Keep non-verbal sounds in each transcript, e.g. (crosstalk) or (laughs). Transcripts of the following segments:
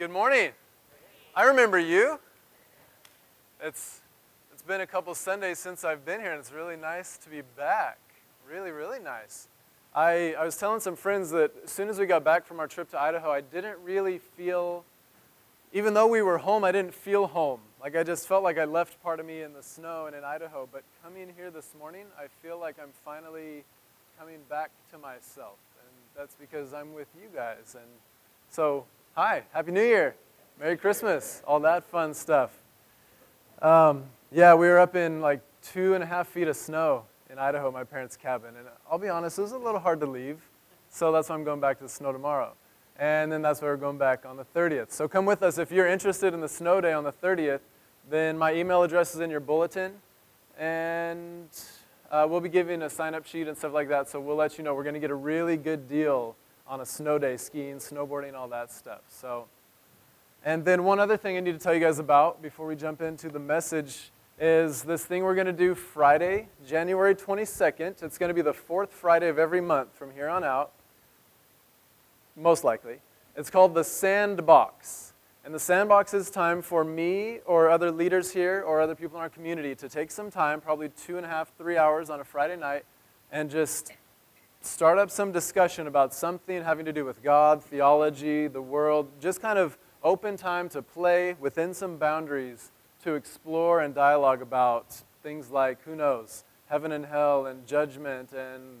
Good morning. I remember you. It's it's been a couple Sundays since I've been here, and it's really nice to be back. Really, really nice. I, I was telling some friends that as soon as we got back from our trip to Idaho, I didn't really feel, even though we were home, I didn't feel home. Like I just felt like I left part of me in the snow and in Idaho. But coming here this morning, I feel like I'm finally coming back to myself. And that's because I'm with you guys. And so, hi, Happy New Year, Merry Christmas, all that fun stuff. Um, yeah, we were up in like two and a half feet of snow in Idaho, my parents' cabin. And I'll be honest, it was a little hard to leave. So that's why I'm going back to the snow tomorrow. And then that's why we're going back on the 30th. So come with us. If you're interested in the snow day on the 30th, then my email address is in your bulletin. And uh, we'll be giving a sign up sheet and stuff like that. So we'll let you know. We're going to get a really good deal on a snow day, skiing, snowboarding, all that stuff. So, and then one other thing I need to tell you guys about before we jump into the message is this thing we're going to do Friday, January 22nd. It's going to be the fourth Friday of every month from here on out, most likely. It's called the Sandbox. And the Sandbox is time for me or other leaders here or other people in our community to take some time, probably two and a half, three hours on a Friday night, and just start up some discussion about something having to do with God, theology, the world, just kind of open time to play within some boundaries to explore and dialogue about things like, who knows, heaven and hell and judgment and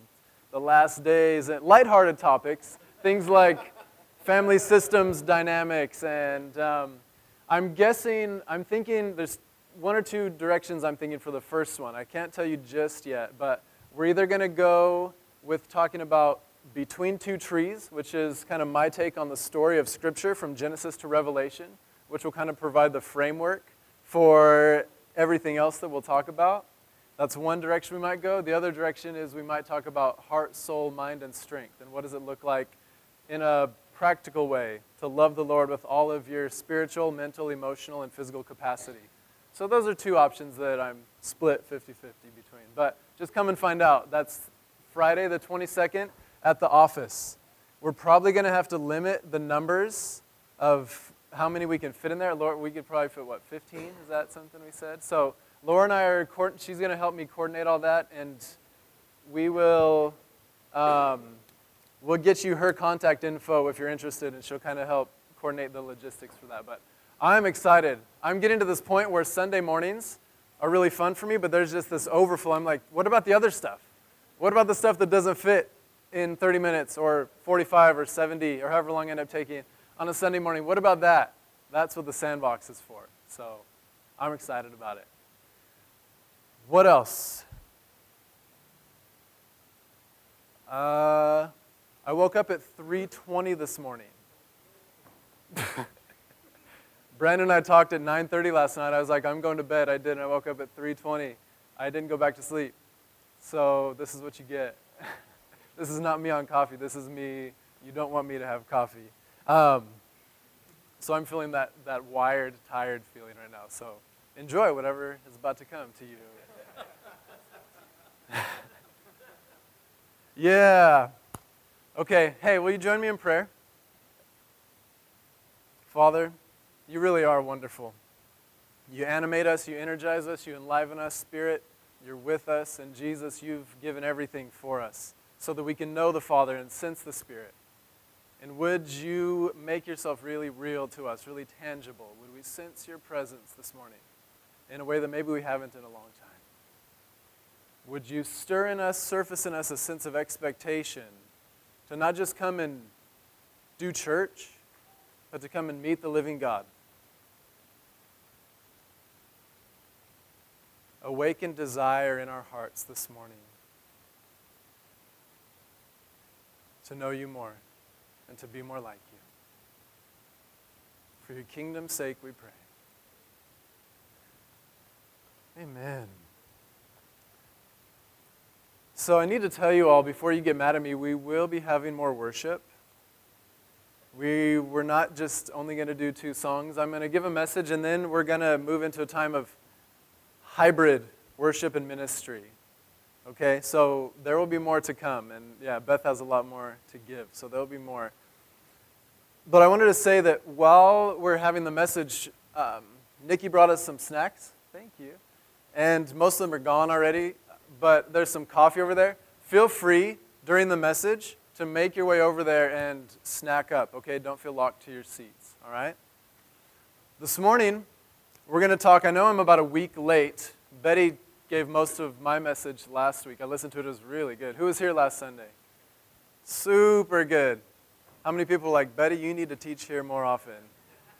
the last days and lighthearted topics, things like family systems dynamics. And um, I'm guessing, I'm thinking there's one or two directions I'm thinking for the first one. I can't tell you just yet, but we're either going to go with talking about between two trees, which is kind of my take on the story of Scripture from Genesis to Revelation, which will kind of provide the framework for everything else that we'll talk about. That's one direction we might go. The other direction is we might talk about heart, soul, mind, and strength. And what does it look like in a practical way to love the Lord with all of your spiritual, mental, emotional, and physical capacity? So those are two options that I'm split 50 50 between. But just come and find out. That's Friday the 22nd at the office. We're probably going to have to limit the numbers of how many we can fit in there. Laura, we could probably fit, what, 15? Is that something we said? So Laura and I are, she's going to help me coordinate all that, and we will, um, we'll get you her contact info if you're interested, and she'll kind of help coordinate the logistics for that. But I'm excited. I'm getting to this point where Sunday mornings are really fun for me, but there's just this overflow. I'm like, what about the other stuff? What about the stuff that doesn't fit in 30 minutes or 45 or 70 or however long I end up taking? on a Sunday morning. What about that? That's what the sandbox is for. So I'm excited about it. What else? Uh, I woke up at 3:20 this morning. (laughs) Brandon and I talked at 9:30 last night. I was like, I'm going to bed. I didn't. I woke up at 3:20. I didn't go back to sleep. So this is what you get. (laughs) this is not me on coffee. This is me. You don't want me to have coffee. Um, so I'm feeling that, that wired, tired feeling right now. So enjoy whatever is about to come to you. (laughs) yeah. Okay, hey, will you join me in prayer? Father, you really are wonderful. You animate us, you energize us, you enliven us, Spirit, you're with us, and Jesus, you've given everything for us so that we can know the Father and sense the Spirit. And would you make yourself really real to us, really tangible? Would we sense your presence this morning in a way that maybe we haven't in a long time? Would you stir in us, surface in us a sense of expectation to not just come and do church, but to come and meet the living God? Awaken desire in our hearts this morning to know you more and to be more like you. For your kingdom's sake, we pray. Amen. So I need to tell you all before you get mad at me, we will be having more worship. We we're not just only going to do two songs. I'm going to give a message and then we're going to move into a time of hybrid worship and ministry. Okay? So there will be more to come and yeah, Beth has a lot more to give. So there'll be more but I wanted to say that while we're having the message, um, Nikki brought us some snacks. Thank you. And most of them are gone already, but there's some coffee over there. Feel free during the message to make your way over there and snack up, okay? Don't feel locked to your seats, all right? This morning, we're going to talk. I know I'm about a week late. Betty gave most of my message last week. I listened to it, it was really good. Who was here last Sunday? Super good. How many people are like, Betty, you need to teach here more often?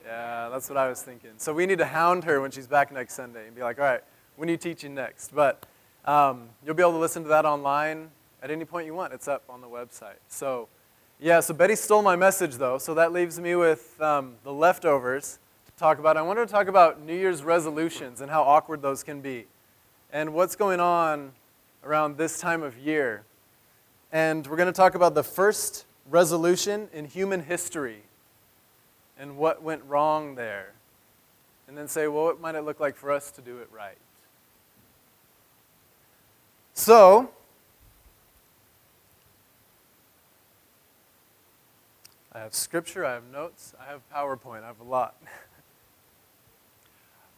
Yeah, that's what I was thinking. So we need to hound her when she's back next Sunday and be like, all right, when are you teaching next? But um, you'll be able to listen to that online at any point you want. It's up on the website. So, yeah, so Betty stole my message, though, so that leaves me with um, the leftovers to talk about. I wanted to talk about New Year's resolutions and how awkward those can be, and what's going on around this time of year. And we're going to talk about the first resolution in human history and what went wrong there. And then say, well, what might it look like for us to do it right? So, I have scripture, I have notes, I have PowerPoint, I have a lot. (laughs)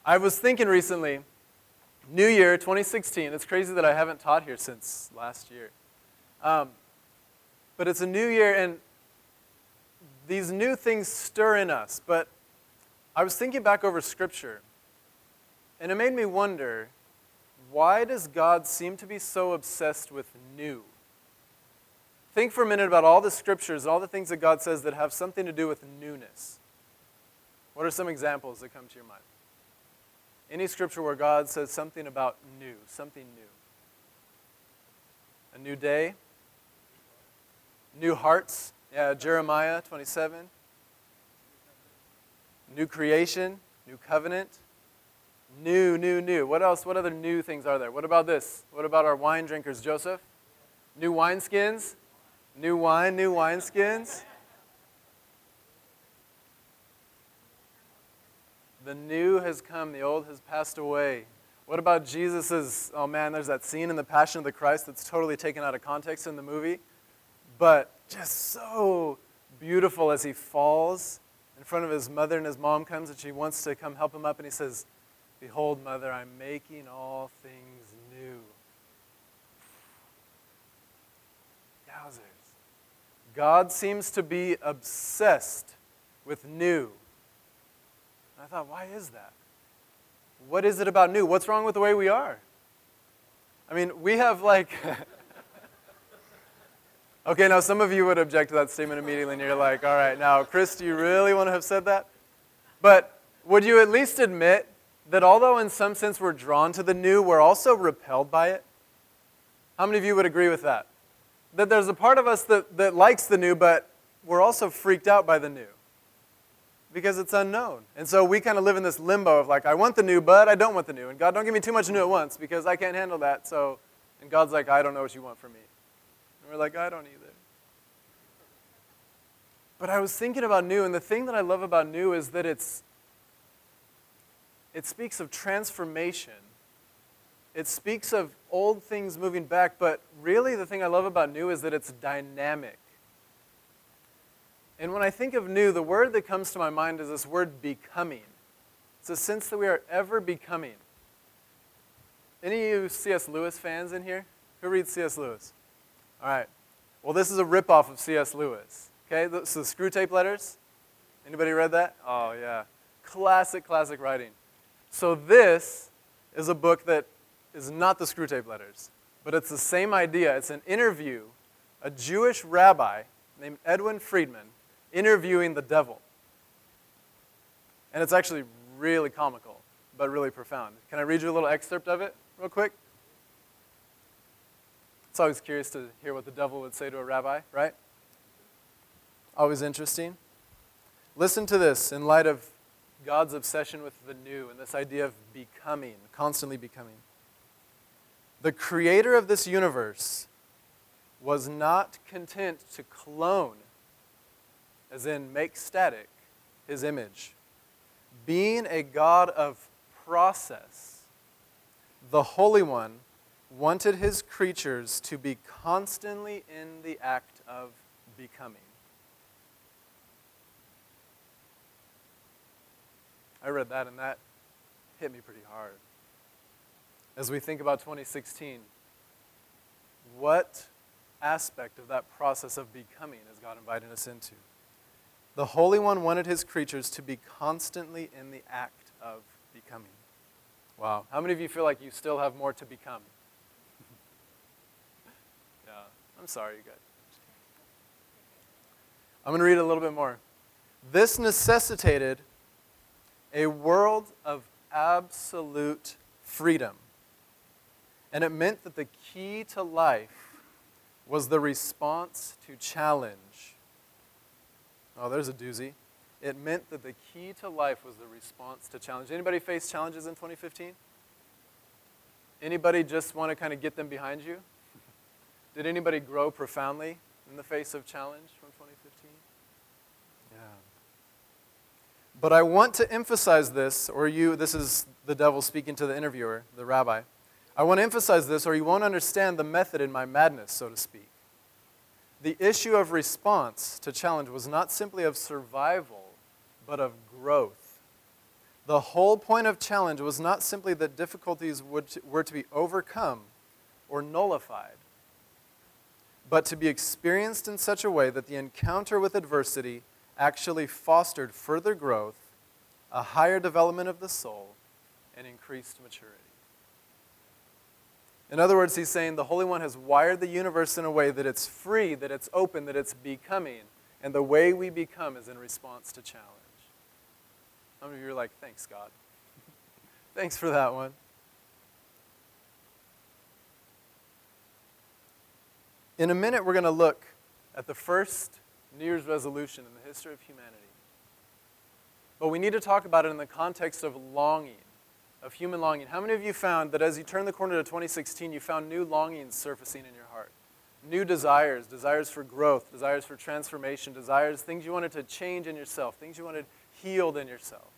I was thinking recently, New Year 2016, it's crazy that I haven't taught here since last year. Um, but it's a new year, and these new things stir in us. But I was thinking back over Scripture, and it made me wonder why does God seem to be so obsessed with new? Think for a minute about all the scriptures, all the things that God says that have something to do with newness. What are some examples that come to your mind? Any scripture where God says something about new, something new? A new day? New hearts? Yeah, Jeremiah 27. New creation, new covenant. New, new, new. What else? What other new things are there? What about this? What about our wine drinkers, Joseph? New wineskins? New wine, new wineskins. The new has come, the old has passed away. What about Jesus's? Oh man, there's that scene in the Passion of the Christ that's totally taken out of context in the movie, but just so beautiful as he falls in front of his mother and his mom comes and she wants to come help him up and he says, "Behold, mother, I'm making all things new." Yowzers. God seems to be obsessed with new. And I thought, why is that? What is it about new? What's wrong with the way we are? I mean, we have like. (laughs) okay, now some of you would object to that statement immediately, and you're like, all right, now, Chris, do you really want to have said that? But would you at least admit that although in some sense we're drawn to the new, we're also repelled by it? How many of you would agree with that? that there's a part of us that, that likes the new, but we're also freaked out by the new because it's unknown. And so we kind of live in this limbo of like, I want the new, but I don't want the new. And God, don't give me too much new at once because I can't handle that. So, and God's like, I don't know what you want from me. And we're like, I don't either. But I was thinking about new, and the thing that I love about new is that it's it speaks of transformation it speaks of old things moving back, but really the thing I love about new is that it's dynamic. And when I think of new, the word that comes to my mind is this word becoming. It's a sense that we are ever becoming. Any of you C.S. Lewis fans in here? Who reads C.S. Lewis? All right. Well, this is a ripoff of C.S. Lewis. Okay, so the Screwtape Letters. Anybody read that? Oh yeah, classic, classic writing. So this is a book that is not the Screwtape Letters, but it's the same idea. It's an interview, a Jewish rabbi named Edwin Friedman interviewing the devil. And it's actually really comical, but really profound. Can I read you a little excerpt of it, real quick? It's always curious to hear what the devil would say to a rabbi, right? Always interesting. Listen to this in light of God's obsession with the new and this idea of becoming, constantly becoming. The creator of this universe was not content to clone, as in make static, his image. Being a God of process, the Holy One wanted his creatures to be constantly in the act of becoming. I read that and that hit me pretty hard. As we think about 2016, what aspect of that process of becoming is God inviting us into? The Holy One wanted his creatures to be constantly in the act of becoming. Wow. How many of you feel like you still have more to become? (laughs) yeah. I'm sorry, you guys. I'm going to read a little bit more. This necessitated a world of absolute freedom. And it meant that the key to life was the response to challenge. Oh, there's a doozy. It meant that the key to life was the response to challenge. Anybody face challenges in 2015? Anybody just want to kind of get them behind you? Did anybody grow profoundly in the face of challenge from 2015? Yeah. But I want to emphasize this, or you, this is the devil speaking to the interviewer, the rabbi. I want to emphasize this, or you won't understand the method in my madness, so to speak. The issue of response to challenge was not simply of survival, but of growth. The whole point of challenge was not simply that difficulties were to be overcome or nullified, but to be experienced in such a way that the encounter with adversity actually fostered further growth, a higher development of the soul, and increased maturity. In other words, he's saying the Holy One has wired the universe in a way that it's free, that it's open, that it's becoming. And the way we become is in response to challenge. Some of you are like, thanks, God. (laughs) thanks for that one. In a minute, we're going to look at the first New Year's resolution in the history of humanity. But we need to talk about it in the context of longing, of human longing. How many of you found that as you turn the corner to 2016, you found new longings surfacing in your heart? New desires, desires for growth, desires for transformation, desires, things you wanted to change in yourself, things you wanted healed in yourself.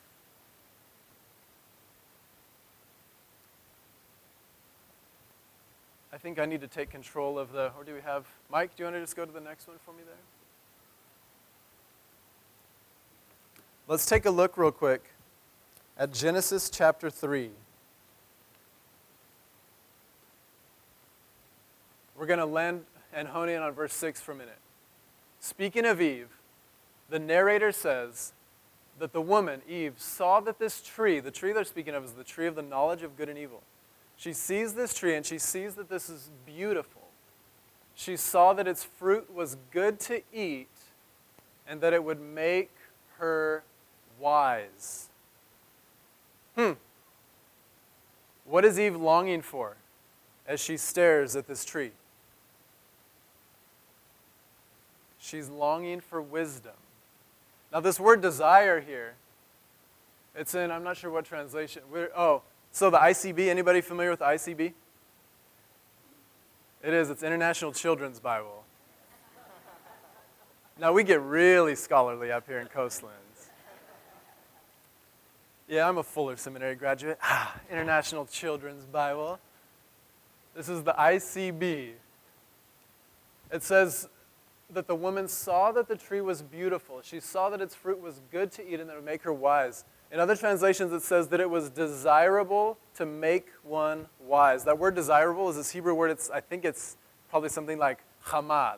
I think I need to take control of the, or do we have, Mike, do you want to just go to the next one for me there? Let's take a look real quick at Genesis chapter 3. We're going to land and hone in on verse 6 for a minute. Speaking of Eve, the narrator says that the woman, Eve, saw that this tree, the tree they're speaking of is the tree of the knowledge of good and evil. She sees this tree and she sees that this is beautiful. She saw that its fruit was good to eat and that it would make her wise. Hmm. What is Eve longing for as she stares at this tree? She's longing for wisdom. Now, this word desire here, it's in, I'm not sure what translation. We're, oh, so the ICB, anybody familiar with ICB? It is, it's International Children's Bible. Now, we get really scholarly up here in Coastland. Yeah, I'm a Fuller Seminary graduate. (sighs) International Children's Bible. This is the ICB. It says that the woman saw that the tree was beautiful. She saw that its fruit was good to eat and that it would make her wise. In other translations, it says that it was desirable to make one wise. That word desirable is this Hebrew word. It's, I think it's probably something like hamad.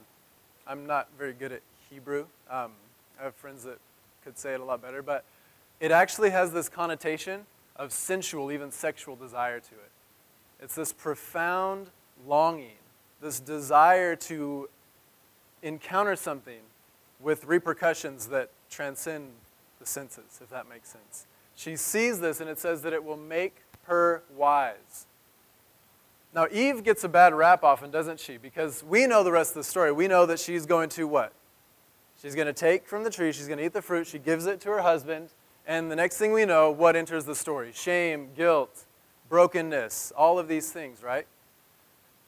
I'm not very good at Hebrew. Um, I have friends that could say it a lot better, but it actually has this connotation of sensual, even sexual desire to it. It's this profound longing, this desire to encounter something with repercussions that transcend the senses, if that makes sense. She sees this, and it says that it will make her wise. Now, Eve gets a bad rap often, doesn't she? Because we know the rest of the story. We know that she's going to what? She's going to take from the tree, she's going to eat the fruit, she gives it to her husband, and the next thing we know, what enters the story? Shame, guilt, brokenness, all of these things, right?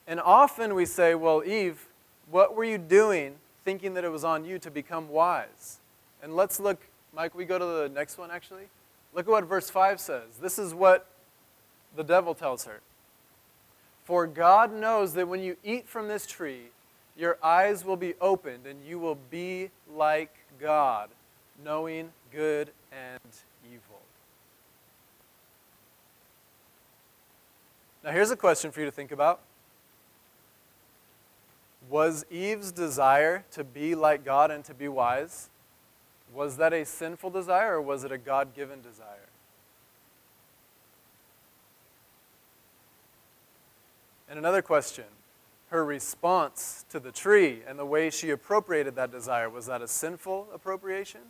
And often we say, well, Eve, what were you doing thinking that it was on you to become wise? And let's look, Mike, we go to the next one actually. Look at what verse 5 says. This is what the devil tells her. For God knows that when you eat from this tree, your eyes will be opened and you will be like God, knowing good and evil. Now, here's a question for you to think about Was Eve's desire to be like God and to be wise? Was that a sinful desire or was it a God given desire? And another question her response to the tree and the way she appropriated that desire was that a sinful appropriation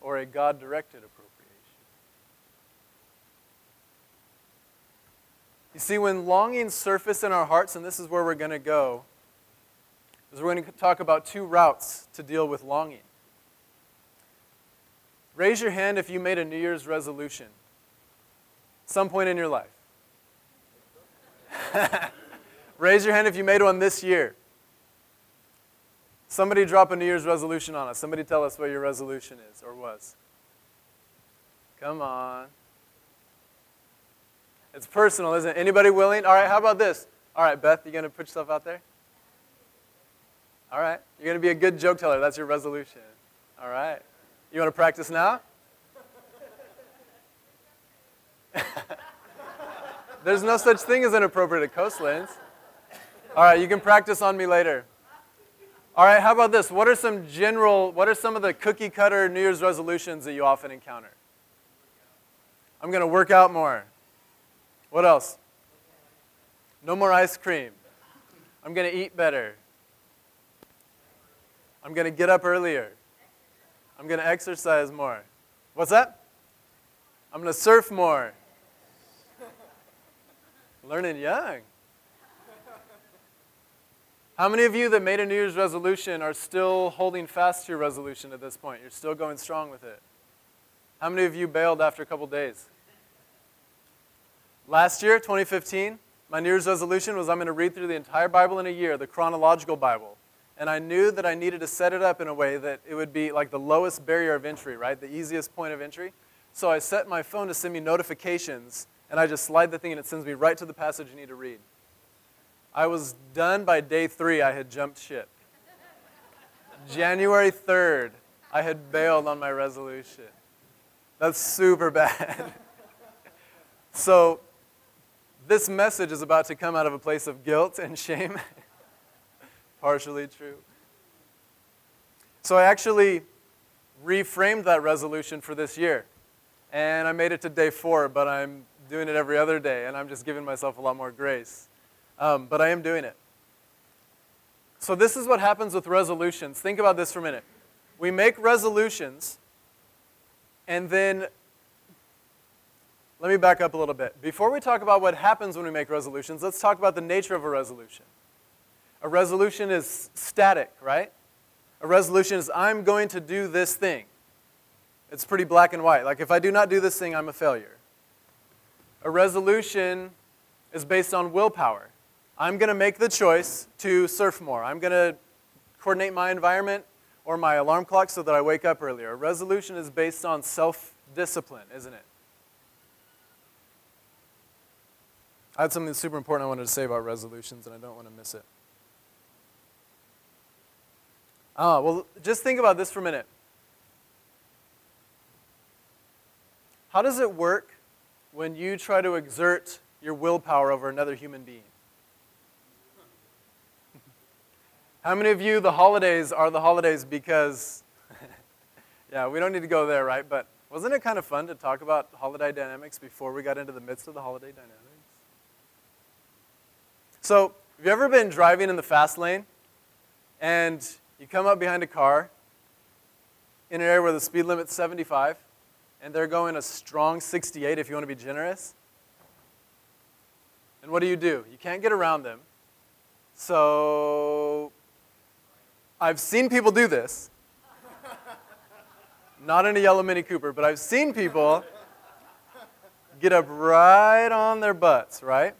or a God directed appropriation? You see, when longings surface in our hearts, and this is where we're going to go, is we're going to talk about two routes to deal with longing. Raise your hand if you made a New Year's resolution some point in your life. (laughs) Raise your hand if you made one this year. Somebody drop a New Year's resolution on us. Somebody tell us what your resolution is or was. Come on. It's personal, isn't it? Anybody willing? All right, how about this? All right, Beth, you going to put yourself out there? All right. You're going to be a good joke teller. That's your resolution. All right. You want to practice now? (laughs) There's no such thing as inappropriate at Coastlands. All right, you can practice on me later. All right, how about this? What are some general, what are some of the cookie cutter New Year's resolutions that you often encounter? I'm going to work out more. What else? No more ice cream. I'm going to eat better. I'm going to get up earlier. I'm going to exercise more. What's that? I'm going to surf more. Learning young. How many of you that made a New Year's resolution are still holding fast to your resolution at this point? You're still going strong with it. How many of you bailed after a couple days? Last year, 2015, my New Year's resolution was I'm going to read through the entire Bible in a year, the chronological Bible. And I knew that I needed to set it up in a way that it would be like the lowest barrier of entry, right? The easiest point of entry. So I set my phone to send me notifications, and I just slide the thing and it sends me right to the passage you need to read. I was done by day three, I had jumped ship. January 3rd, I had bailed on my resolution. That's super bad. (laughs) so this message is about to come out of a place of guilt and shame. (laughs) Partially true. So I actually reframed that resolution for this year. And I made it to day four, but I'm doing it every other day, and I'm just giving myself a lot more grace. Um, but I am doing it. So, this is what happens with resolutions. Think about this for a minute. We make resolutions, and then let me back up a little bit. Before we talk about what happens when we make resolutions, let's talk about the nature of a resolution. A resolution is static, right? A resolution is, I'm going to do this thing. It's pretty black and white. Like, if I do not do this thing, I'm a failure. A resolution is based on willpower. I'm going to make the choice to surf more. I'm going to coordinate my environment or my alarm clock so that I wake up earlier. Resolution is based on self discipline, isn't it? I had something super important I wanted to say about resolutions, and I don't want to miss it. Ah, well, just think about this for a minute. How does it work when you try to exert your willpower over another human being? How many of you, the holidays are the holidays because, (laughs) yeah, we don't need to go there, right? But wasn't it kind of fun to talk about holiday dynamics before we got into the midst of the holiday dynamics? So, have you ever been driving in the fast lane and you come up behind a car in an area where the speed limit's 75 and they're going a strong 68 if you want to be generous? And what do you do? You can't get around them. So, I've seen people do this. Not in a yellow Mini Cooper, but I've seen people get up right on their butts, right?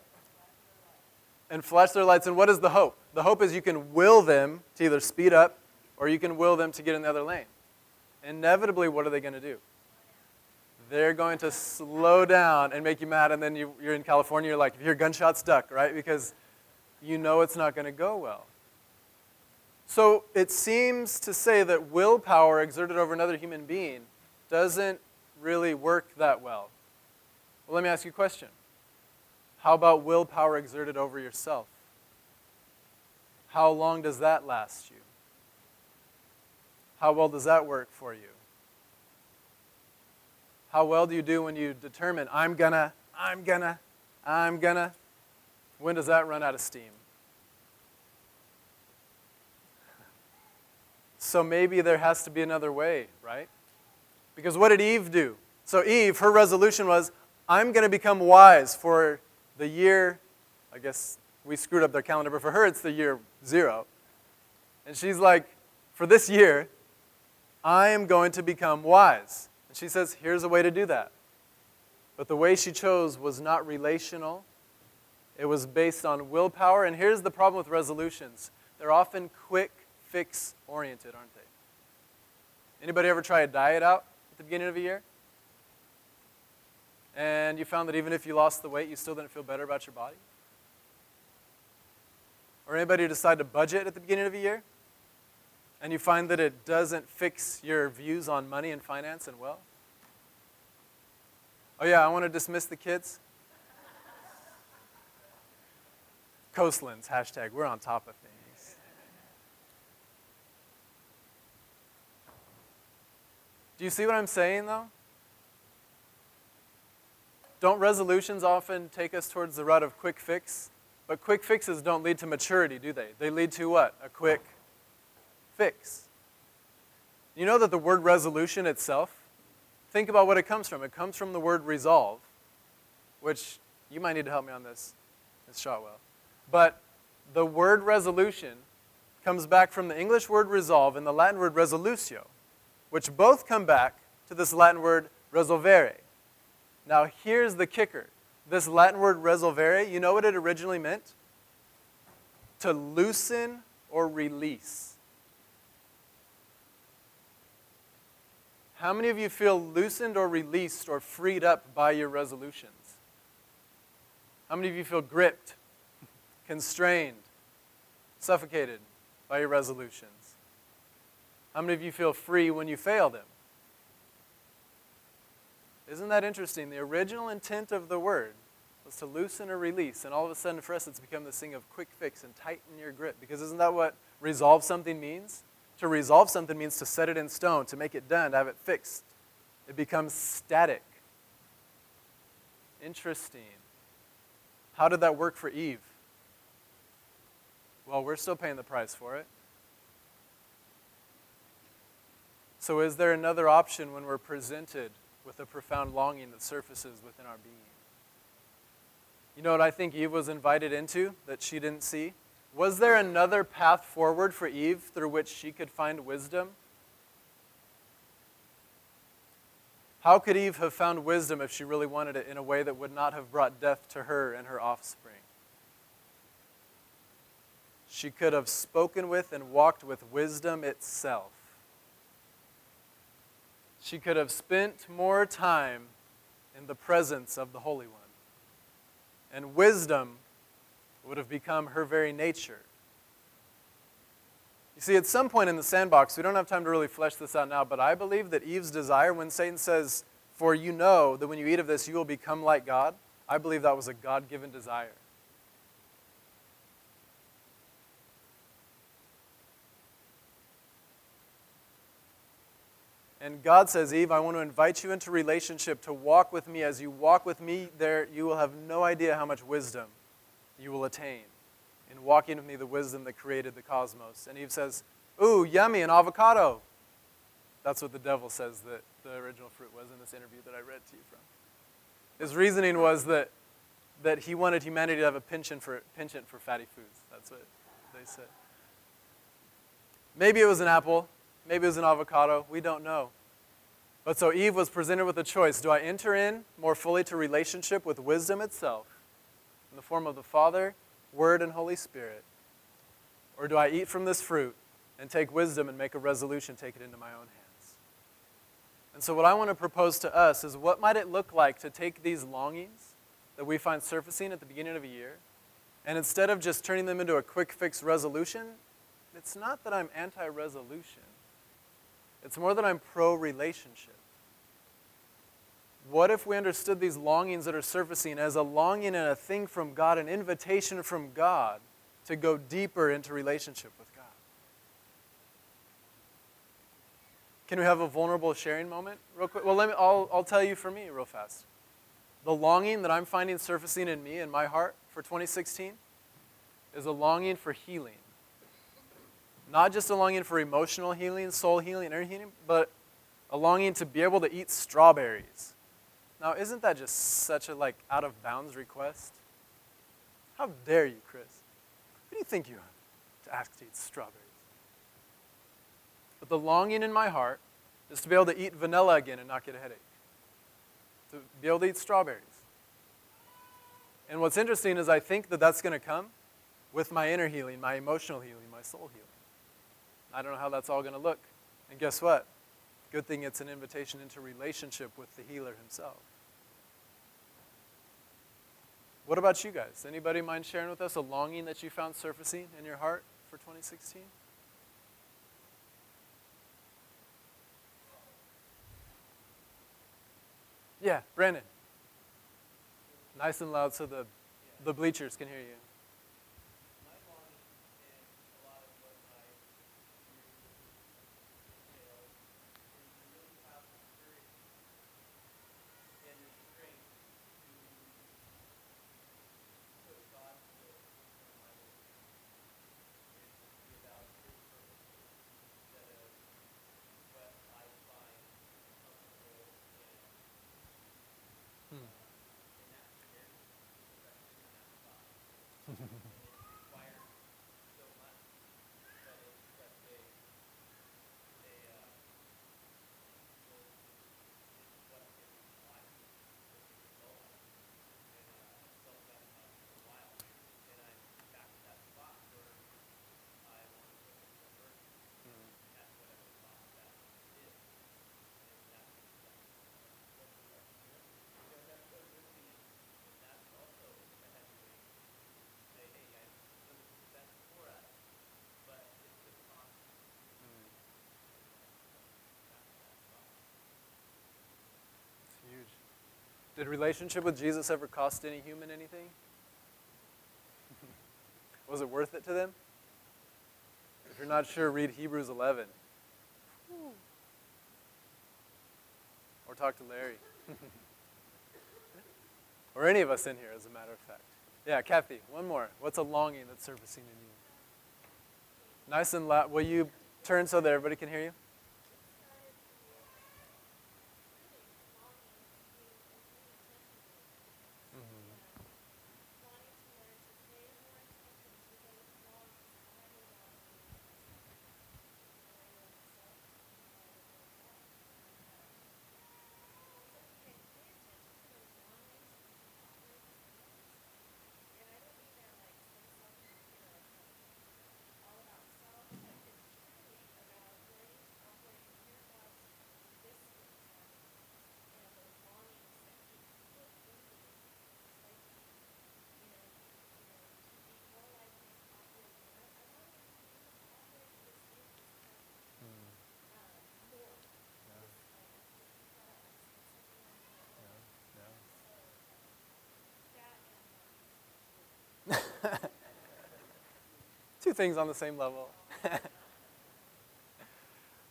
and flash their lights. And what is the hope? The hope is you can will them to either speed up or you can will them to get in the other lane. Inevitably, what are they going to do? They're going to slow down and make you mad, and then you, are in California, you're like, if you hear gunshots, duck, right? Because you know it's not going to go well. So it seems to say that willpower exerted over another human being doesn't really work that well. Well, let me ask you a question How about willpower exerted over yourself? How long does that last you? How well does that work for you? How well do you do when you determine, I'm gonna, I'm gonna, I'm gonna? When does that run out of steam? So maybe there has to be another way, right? Because what did Eve do? So, Eve, her resolution was, I'm going to become wise for the year, I guess we screwed up their calendar, but for her it's the year zero. And she's like, for this year, I am going to become wise. And she says, here's a way to do that. But the way she chose was not relational, it was based on willpower. And here's the problem with resolutions they're often quick fix oriented, aren't they? Anybody ever try a diet out at the beginning of a year? And you found that even if you lost the weight, you still didn't feel better about your body? Or anybody decide to budget at the beginning of a year? And you find that it doesn't fix your views on money and finance and wealth? Oh, yeah, I want to dismiss the kids. Coastlands, hashtag, we're on top of things. Do you see what I'm saying, though? Don't resolutions often take us towards the rut of quick fix? But quick fixes don't lead to maturity, do they? They lead to what? A quick fix. You know that the word resolution itself, think about what it comes from. It comes from the word resolve, which you might need to help me on this, Ms. Shotwell. But the word resolution comes back from the English word resolve and the Latin word resolutio which both come back to this Latin word resolvere. Now, here's the kicker. This Latin word resolvere, you know what it originally meant? To loosen or release. How many of you feel loosened or released or freed up by your resolutions? How many of you feel gripped, (laughs) constrained, suffocated by your resolutions? How many of you feel free when you fail them? Isn't that interesting? The original intent of the word was to loosen or release, and all of a sudden for us it's become this thing of quick fix and tighten your grip. Because isn't that what resolve something means? To resolve something means to set it in stone, to make it done, to have it fixed. It becomes static. Interesting. How did that work for Eve? Well, we're still paying the price for it. So, is there another option when we're presented with a profound longing that surfaces within our being? You know what I think Eve was invited into that she didn't see? Was there another path forward for Eve through which she could find wisdom? How could Eve have found wisdom if she really wanted it in a way that would not have brought death to her and her offspring? She could have spoken with and walked with wisdom itself she could have spent more time in the presence of the Holy One. And wisdom would have become her very nature. You see, at some point in the sandbox, we don't have time to really flesh this out now, but I believe that Eve's desire, when Satan says, For you know that when you eat of this, you will become like God, I believe that was a God given desire. And God says, Eve, I want to invite you into relationship to walk with me. As you walk with me, there you will have no idea how much wisdom you will attain in walking with me, the wisdom that created the cosmos. And Eve says, Ooh, yummy, an avocado. That's what the devil says that the original fruit was in this interview that I read to you from. His reasoning was that, that he wanted humanity to have a penchant for, penchant for fatty foods. That's what they said. Maybe it was an apple. Maybe it was an avocado. We don't know. But so Eve was presented with a choice. Do I enter in more fully to relationship with wisdom itself in the form of the Father, Word, and Holy Spirit? Or do I eat from this fruit and take wisdom and make a resolution, take it into my own hands? And so, what I want to propose to us is what might it look like to take these longings that we find surfacing at the beginning of a year, and instead of just turning them into a quick fix resolution, it's not that I'm anti resolution. It's more that I'm pro relationship. What if we understood these longings that are surfacing as a longing and a thing from God, an invitation from God to go deeper into relationship with God? Can we have a vulnerable sharing moment real quick? Well, let me, I'll, I'll tell you for me real fast. The longing that I'm finding surfacing in me, in my heart for 2016, is a longing for healing. Not just a longing for emotional healing, soul healing, inner healing, but a longing to be able to eat strawberries. Now, isn't that just such a like out of bounds request? How dare you, Chris? Who do you think you are to ask to eat strawberries? But the longing in my heart is to be able to eat vanilla again and not get a headache. To be able to eat strawberries. And what's interesting is I think that that's going to come with my inner healing, my emotional healing, my soul healing. I don't know how that's all going to look. And guess what? Good thing it's an invitation into relationship with the healer himself. What about you guys? Anybody mind sharing with us a longing that you found surfacing in your heart for 2016? Yeah, Brandon. Nice and loud so the, the bleachers can hear you. Did relationship with Jesus ever cost any human anything? (laughs) Was it worth it to them? If you're not sure, read Hebrews 11. Or talk to Larry. (laughs) or any of us in here, as a matter of fact. Yeah, Kathy, one more. What's a longing that's surfacing in you? Nice and loud. Will you turn so that everybody can hear you? Two things on the same level. (laughs)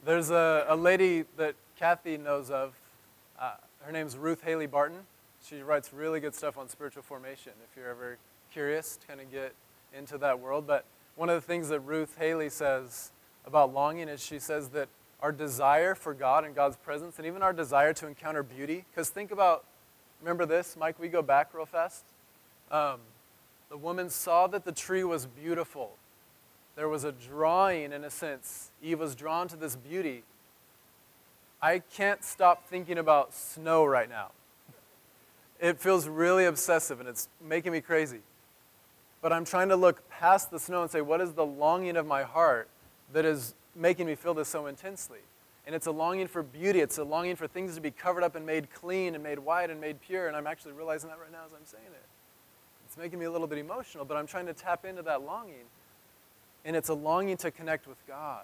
There's a, a lady that Kathy knows of. Uh, her name's Ruth Haley Barton. She writes really good stuff on spiritual formation if you're ever curious to kind of get into that world. But one of the things that Ruth Haley says about longing is she says that our desire for God and God's presence, and even our desire to encounter beauty, because think about, remember this, Mike, we go back real fast. Um, the woman saw that the tree was beautiful. There was a drawing, in a sense. Eve was drawn to this beauty. I can't stop thinking about snow right now. It feels really obsessive and it's making me crazy. But I'm trying to look past the snow and say, what is the longing of my heart that is making me feel this so intensely? And it's a longing for beauty. It's a longing for things to be covered up and made clean and made white and made pure. And I'm actually realizing that right now as I'm saying it. It's making me a little bit emotional, but I'm trying to tap into that longing. And it's a longing to connect with God.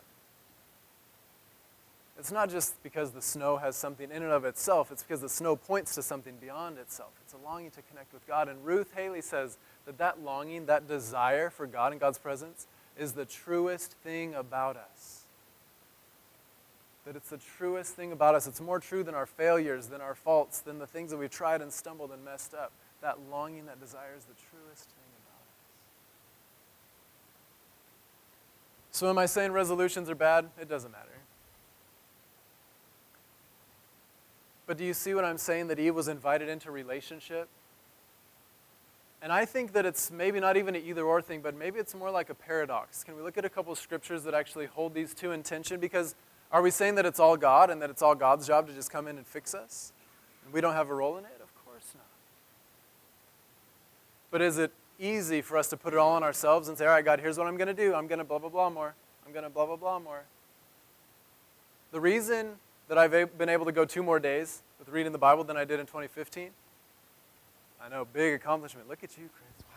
it's not just because the snow has something in and of itself, it's because the snow points to something beyond itself. It's a longing to connect with God. And Ruth Haley says that that longing, that desire for God and God's presence, is the truest thing about us. That it's the truest thing about us. It's more true than our failures, than our faults, than the things that we've tried and stumbled and messed up. That longing, that desire is the truest thing about us. So, am I saying resolutions are bad? It doesn't matter. But do you see what I'm saying? That Eve was invited into relationship? And I think that it's maybe not even an either or thing, but maybe it's more like a paradox. Can we look at a couple scriptures that actually hold these two in tension? Because are we saying that it's all God and that it's all God's job to just come in and fix us? And we don't have a role in it? Of course not. But is it easy for us to put it all on ourselves and say, all right, God, here's what I'm going to do. I'm going to blah, blah, blah more. I'm going to blah, blah, blah more. The reason that I've been able to go two more days with reading the Bible than I did in 2015 I know, big accomplishment. Look at you, Chris. Wow.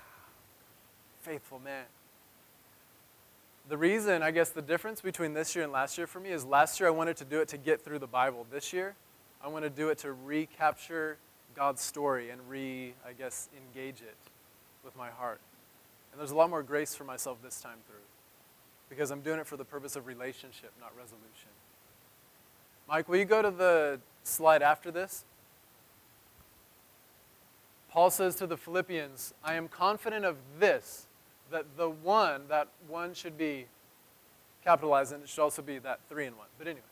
Faithful man. The reason, I guess, the difference between this year and last year for me is last year I wanted to do it to get through the Bible. This year, I want to do it to recapture God's story and re, I guess, engage it with my heart. And there's a lot more grace for myself this time through because I'm doing it for the purpose of relationship, not resolution. Mike, will you go to the slide after this? Paul says to the Philippians, I am confident of this, that the one, that one should be capitalized, and it should also be that three in one. But, anyways,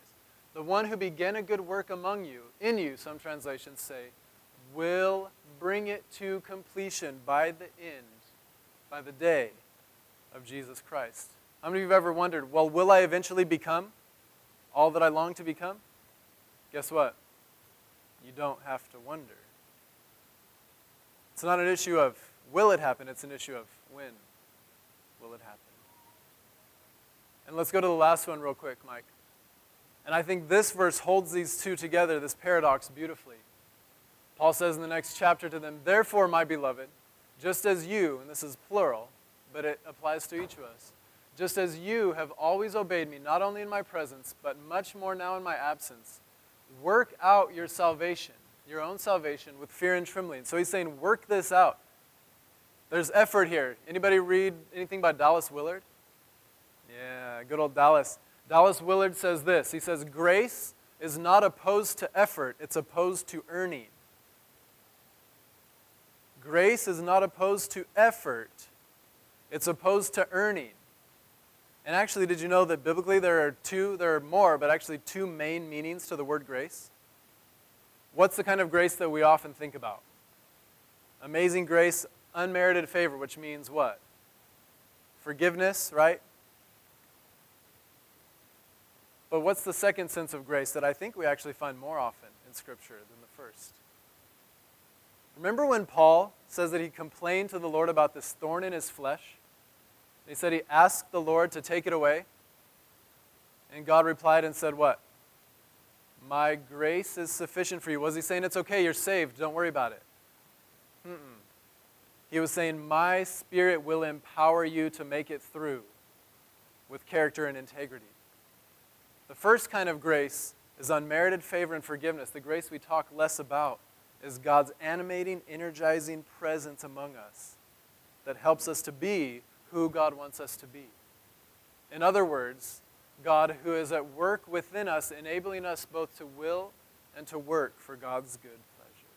the one who began a good work among you, in you, some translations say, will bring it to completion by the end, by the day of Jesus Christ. How many of you have ever wondered, well, will I eventually become all that I long to become? Guess what? You don't have to wonder. It's not an issue of will it happen, it's an issue of when will it happen. And let's go to the last one real quick, Mike. And I think this verse holds these two together, this paradox, beautifully. Paul says in the next chapter to them, Therefore, my beloved, just as you, and this is plural, but it applies to each of us, just as you have always obeyed me, not only in my presence, but much more now in my absence, work out your salvation your own salvation with fear and trembling. So he's saying, work this out. There's effort here. Anybody read anything by Dallas Willard? Yeah, good old Dallas. Dallas Willard says this. He says, Grace is not opposed to effort, it's opposed to earning. Grace is not opposed to effort, it's opposed to earning. And actually, did you know that biblically there are two, there are more, but actually two main meanings to the word grace? What's the kind of grace that we often think about? Amazing grace, unmerited favor, which means what? Forgiveness, right? But what's the second sense of grace that I think we actually find more often in Scripture than the first? Remember when Paul says that he complained to the Lord about this thorn in his flesh? He said he asked the Lord to take it away. And God replied and said, What? My grace is sufficient for you. Was he saying it's okay, you're saved, don't worry about it? Mm-mm. He was saying, My spirit will empower you to make it through with character and integrity. The first kind of grace is unmerited favor and forgiveness. The grace we talk less about is God's animating, energizing presence among us that helps us to be who God wants us to be. In other words, God who is at work within us, enabling us both to will and to work for God's good pleasure.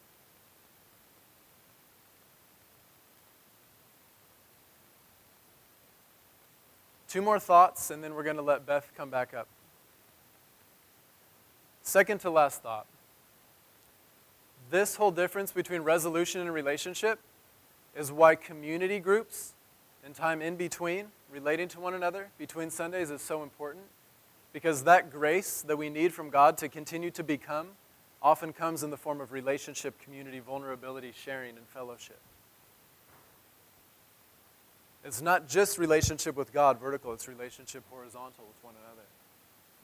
Two more thoughts, and then we're going to let Beth come back up. Second to last thought. This whole difference between resolution and relationship is why community groups and time in between, relating to one another between Sundays, is so important. Because that grace that we need from God to continue to become often comes in the form of relationship, community, vulnerability, sharing, and fellowship. It's not just relationship with God, vertical, it's relationship horizontal with one another.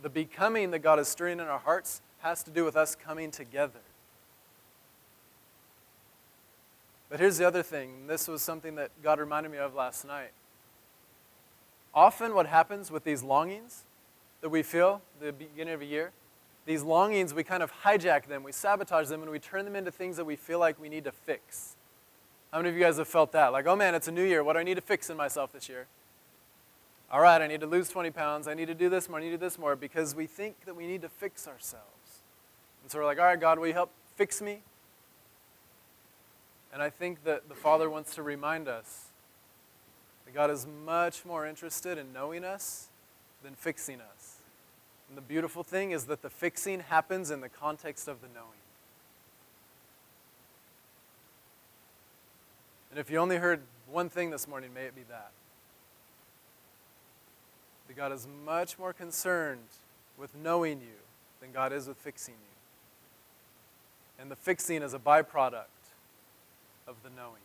The becoming that God is stirring in our hearts has to do with us coming together. But here's the other thing. This was something that God reminded me of last night. Often, what happens with these longings that we feel the beginning of a year these longings, we kind of hijack them, we sabotage them, and we turn them into things that we feel like we need to fix. How many of you guys have felt that? Like, oh man, it's a new year. What do I need to fix in myself this year? All right, I need to lose 20 pounds. I need to do this more. I need to do this more because we think that we need to fix ourselves. And so we're like, all right, God, will you help fix me? And I think that the Father wants to remind us that God is much more interested in knowing us than fixing us. And the beautiful thing is that the fixing happens in the context of the knowing. And if you only heard one thing this morning, may it be that. That God is much more concerned with knowing you than God is with fixing you. And the fixing is a byproduct of the knowing.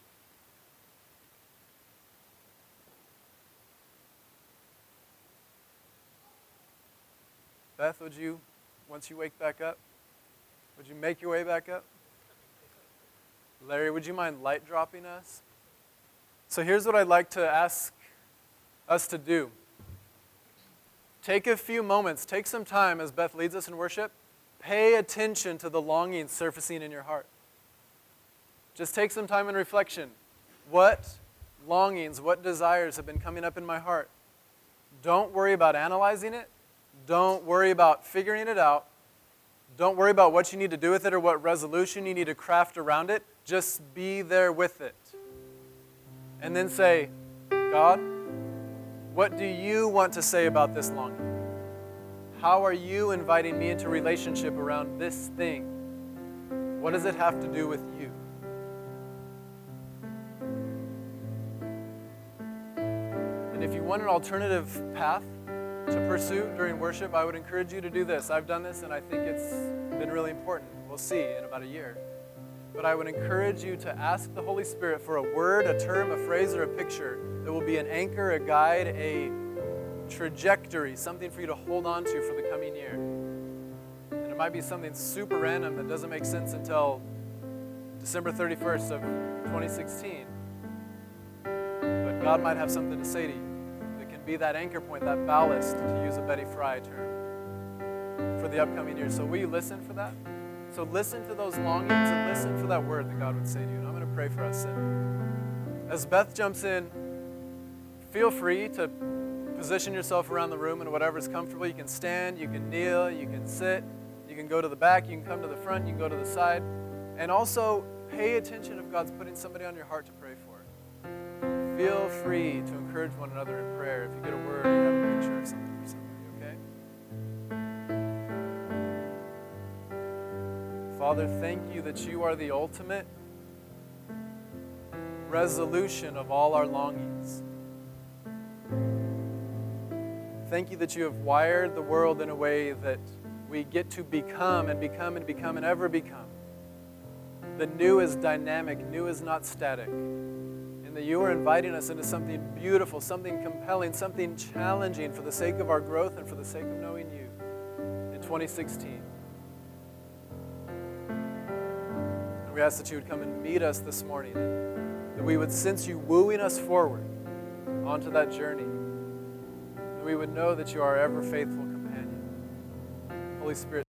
Beth, would you, once you wake back up, would you make your way back up? Larry, would you mind light dropping us? So here's what I'd like to ask us to do. Take a few moments, take some time as Beth leads us in worship. Pay attention to the longing surfacing in your heart. Just take some time in reflection. What longings, what desires have been coming up in my heart? Don't worry about analyzing it. Don't worry about figuring it out. Don't worry about what you need to do with it or what resolution you need to craft around it. Just be there with it. And then say, God, what do you want to say about this longing? How are you inviting me into relationship around this thing? What does it have to do with you? Want an alternative path, to pursue during worship, I would encourage you to do this. I've done this and I think it's been really important. We'll see in about a year. But I would encourage you to ask the Holy Spirit for a word, a term, a phrase, or a picture that will be an anchor, a guide, a trajectory, something for you to hold on to for the coming year. And it might be something super random that doesn't make sense until December 31st of 2016. But God might have something to say to you be that anchor point, that ballast, to use a Betty Fry term, for the upcoming year. So, will you listen for that? So, listen to those longings and listen for that word that God would say to you. And I'm going to pray for us. As Beth jumps in, feel free to position yourself around the room in whatever is comfortable. You can stand, you can kneel, you can sit, you can go to the back, you can come to the front, you can go to the side. And also, pay attention if God's putting somebody on your heart to pray for feel free to encourage one another in prayer if you get a word or you have a picture or something for somebody, okay? Father, thank you that you are the ultimate resolution of all our longings. Thank you that you have wired the world in a way that we get to become and become and become and ever become. The new is dynamic, new is not static that you are inviting us into something beautiful, something compelling, something challenging for the sake of our growth and for the sake of knowing you in 2016. And we ask that you would come and meet us this morning, that we would sense you wooing us forward onto that journey, that we would know that you are our ever faithful companion. Holy Spirit,